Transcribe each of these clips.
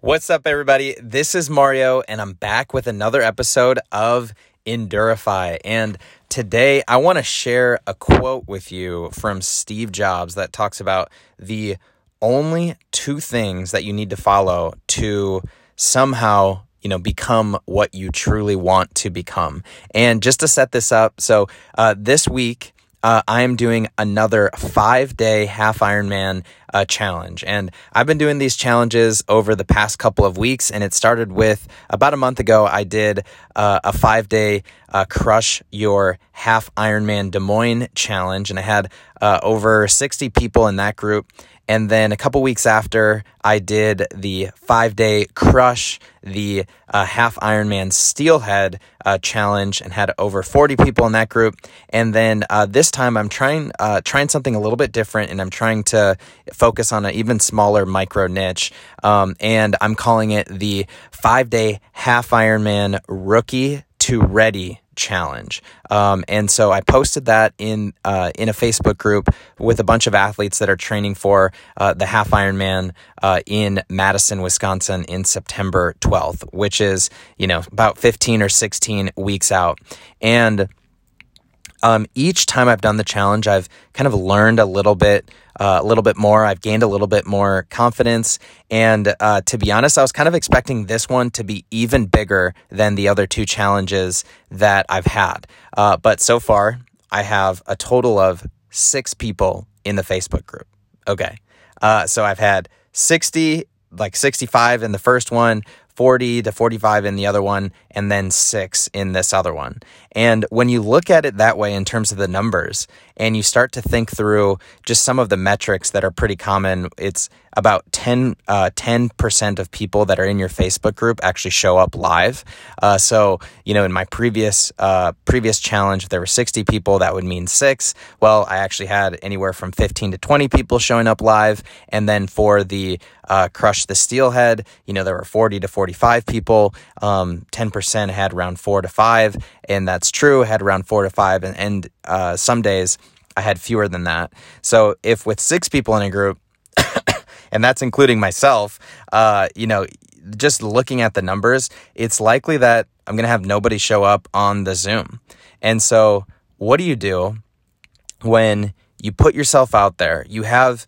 What's up, everybody? This is Mario, and I'm back with another episode of Endurify. And today I want to share a quote with you from Steve Jobs that talks about the only two things that you need to follow to somehow you know become what you truly want to become and just to set this up so uh, this week uh, I am doing another five day half Ironman uh, challenge. And I've been doing these challenges over the past couple of weeks. And it started with about a month ago, I did uh, a five day uh, Crush Your Half Ironman Des Moines challenge. And I had uh, over 60 people in that group. And then a couple weeks after, I did the five day crush, the uh, half Ironman Steelhead uh, challenge, and had over 40 people in that group. And then uh, this time, I'm trying uh, trying something a little bit different, and I'm trying to focus on an even smaller micro niche. Um, and I'm calling it the five day half Ironman Rookie to Ready challenge. Um, and so I posted that in uh, in a Facebook group with a bunch of athletes that are training for uh, the half Ironman uh, in Madison, Wisconsin, in September 12th, which is you know about 15 or 16 weeks out, and um, each time I've done the challenge, I've kind of learned a little bit, uh, a little bit more. I've gained a little bit more confidence, and uh, to be honest, I was kind of expecting this one to be even bigger than the other two challenges that I've had. Uh, but so far, I have a total of six people in the Facebook group. Okay, uh, so I've had sixty, like sixty-five in the first one, 40 to 45 in the other one, and then six in this other one. And when you look at it that way in terms of the numbers, and you start to think through just some of the metrics that are pretty common, it's about 10, uh, 10% of people that are in your Facebook group actually show up live. Uh, so, you know, in my previous, uh, previous challenge, if there were 60 people, that would mean six. Well, I actually had anywhere from 15 to 20 people showing up live. And then for the, uh, Crush the Steelhead, you know, there were 40 to 45 people. Um, 10% had around four to five. And that's true, I had around four to five. And, and uh, some days I had fewer than that. So if with six people in a group, and that's including myself, uh, you know, just looking at the numbers, it's likely that I'm going to have nobody show up on the Zoom. And so, what do you do when you put yourself out there? You have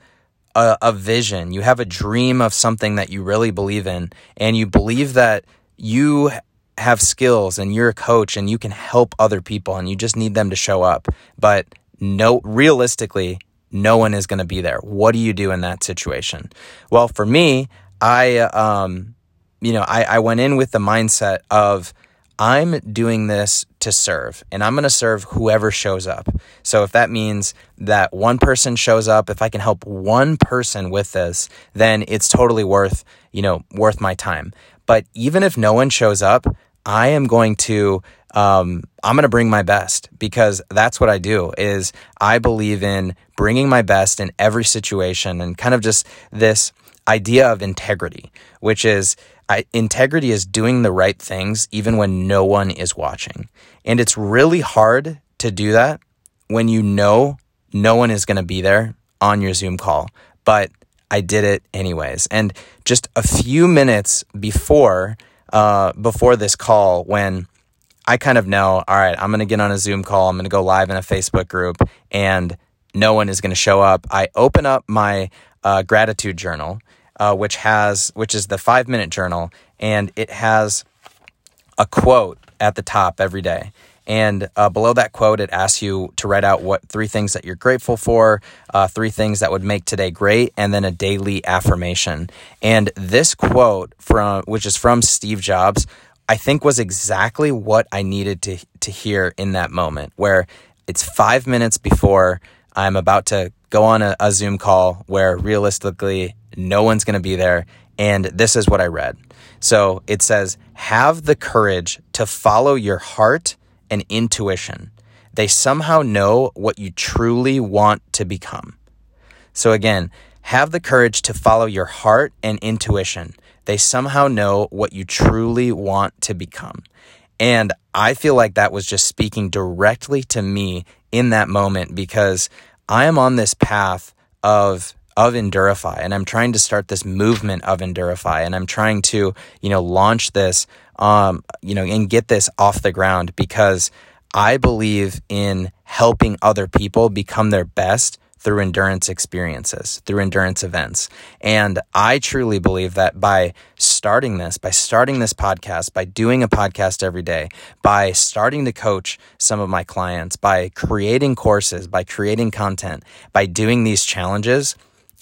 a, a, vision, you have a dream of something that you really believe in, and you believe that you have skills and you're a coach and you can help other people and you just need them to show up. But no, realistically, no one is going to be there. What do you do in that situation? Well, for me, I, um, you know, I, I went in with the mindset of I'm doing this to serve and I'm going to serve whoever shows up. So if that means that one person shows up, if I can help one person with this, then it's totally worth, you know, worth my time. But even if no one shows up, I am going to um, I'm going to bring my best because that's what I do is I believe in bringing my best in every situation and kind of just this idea of integrity, which is I, integrity is doing the right things even when no one is watching. And it's really hard to do that when you know no one is going to be there on your Zoom call. But I did it anyways. And just a few minutes before uh, before this call, when I kind of know, all right, I'm going to get on a Zoom call. I'm going to go live in a Facebook group and no one is going to show up. I open up my uh, gratitude journal, uh, which has, which is the five minute journal, and it has a quote at the top every day. And uh, below that quote, it asks you to write out what three things that you're grateful for, uh, three things that would make today great, and then a daily affirmation. And this quote from, which is from Steve Jobs, I think was exactly what I needed to to hear in that moment where it's 5 minutes before I'm about to go on a, a Zoom call where realistically no one's going to be there and this is what I read. So it says have the courage to follow your heart and intuition. They somehow know what you truly want to become. So again, have the courage to follow your heart and intuition. They somehow know what you truly want to become. And I feel like that was just speaking directly to me in that moment because I am on this path of of Endurify and I'm trying to start this movement of Endurify and I'm trying to, you know, launch this, um, you know, and get this off the ground because I believe in helping other people become their best through endurance experiences, through endurance events. And I truly believe that by starting this, by starting this podcast, by doing a podcast every day, by starting to coach some of my clients, by creating courses, by creating content, by doing these challenges,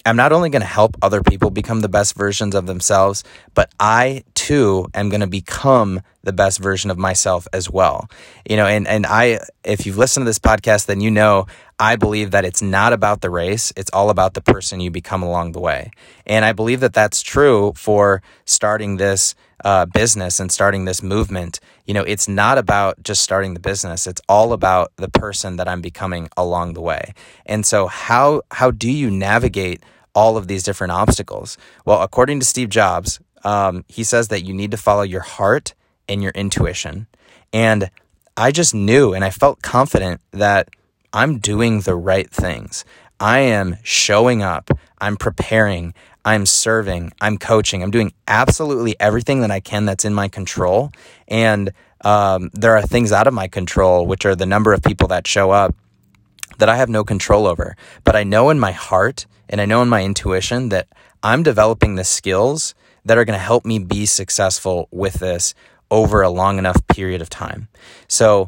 I'm not only going to help other people become the best versions of themselves, but I too am going to become the best version of myself as well. You know, and, and I, if you've listened to this podcast, then you know I believe that it's not about the race. It's all about the person you become along the way. And I believe that that's true for starting this uh, business and starting this movement. You know, it's not about just starting the business. It's all about the person that I'm becoming along the way. And so how, how do you navigate all of these different obstacles? Well, according to Steve Jobs, um, he says that you need to follow your heart and your intuition. And I just knew and I felt confident that I'm doing the right things. I am showing up. I'm preparing. I'm serving. I'm coaching. I'm doing absolutely everything that I can that's in my control. And um, there are things out of my control, which are the number of people that show up that I have no control over. But I know in my heart and I know in my intuition that I'm developing the skills that are going to help me be successful with this over a long enough period of time. So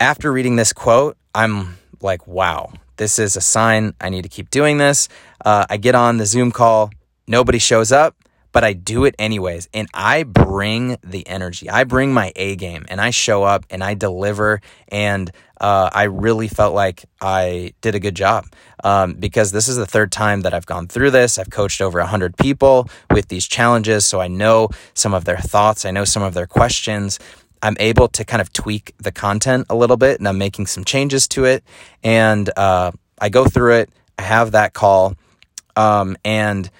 after reading this quote, I'm like, wow, this is a sign I need to keep doing this. Uh, I get on the Zoom call, nobody shows up but I do it anyways. And I bring the energy. I bring my A game and I show up and I deliver. And uh, I really felt like I did a good job um, because this is the third time that I've gone through this. I've coached over 100 people with these challenges. So I know some of their thoughts, I know some of their questions. I'm able to kind of tweak the content a little bit and I'm making some changes to it. And uh, I go through it, I have that call. Um, and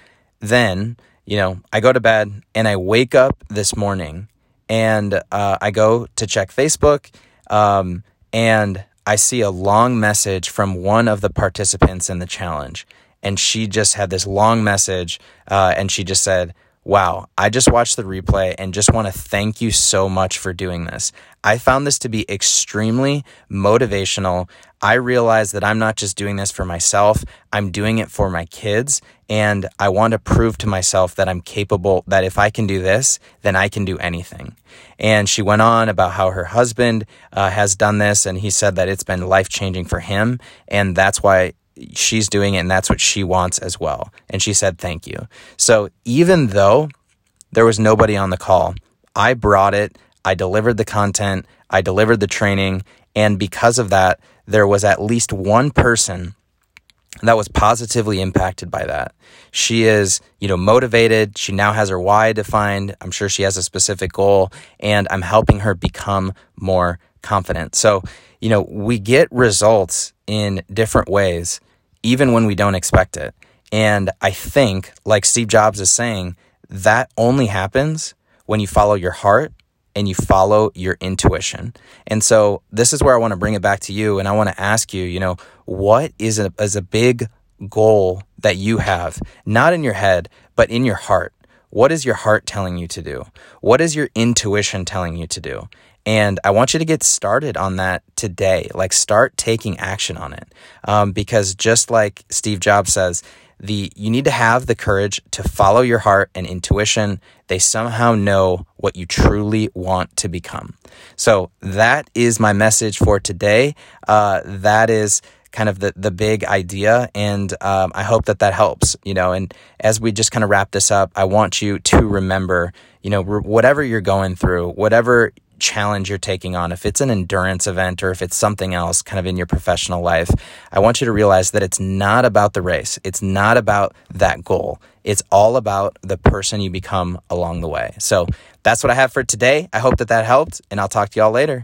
then you know, I go to bed and I wake up this morning and uh, I go to check Facebook um, and I see a long message from one of the participants in the challenge. And she just had this long message uh, and she just said, Wow, I just watched the replay and just want to thank you so much for doing this. I found this to be extremely motivational. I realized that I'm not just doing this for myself, I'm doing it for my kids. And I want to prove to myself that I'm capable, that if I can do this, then I can do anything. And she went on about how her husband uh, has done this, and he said that it's been life changing for him. And that's why she's doing it and that's what she wants as well. And she said, thank you. So even though there was nobody on the call, I brought it, I delivered the content, I delivered the training. And because of that, there was at least one person that was positively impacted by that. She is, you know, motivated. She now has her why defined. I'm sure she has a specific goal and I'm helping her become more confident. So, you know, we get results in different ways, even when we don't expect it. And I think, like Steve Jobs is saying, that only happens when you follow your heart and you follow your intuition. And so this is where I want to bring it back to you and I want to ask you, you know, what is a, is a big goal that you have, not in your head, but in your heart? What is your heart telling you to do? What is your intuition telling you to do? And I want you to get started on that today. Like, start taking action on it. Um, because just like Steve Jobs says, the you need to have the courage to follow your heart and intuition. They somehow know what you truly want to become. So that is my message for today. Uh, that is kind of the the big idea, and um, I hope that that helps. You know, and as we just kind of wrap this up, I want you to remember, you know, whatever you're going through, whatever challenge you're taking on, if it's an endurance event or if it's something else kind of in your professional life, I want you to realize that it's not about the race. It's not about that goal. It's all about the person you become along the way. So that's what I have for today. I hope that that helped, and I'll talk to y'all later.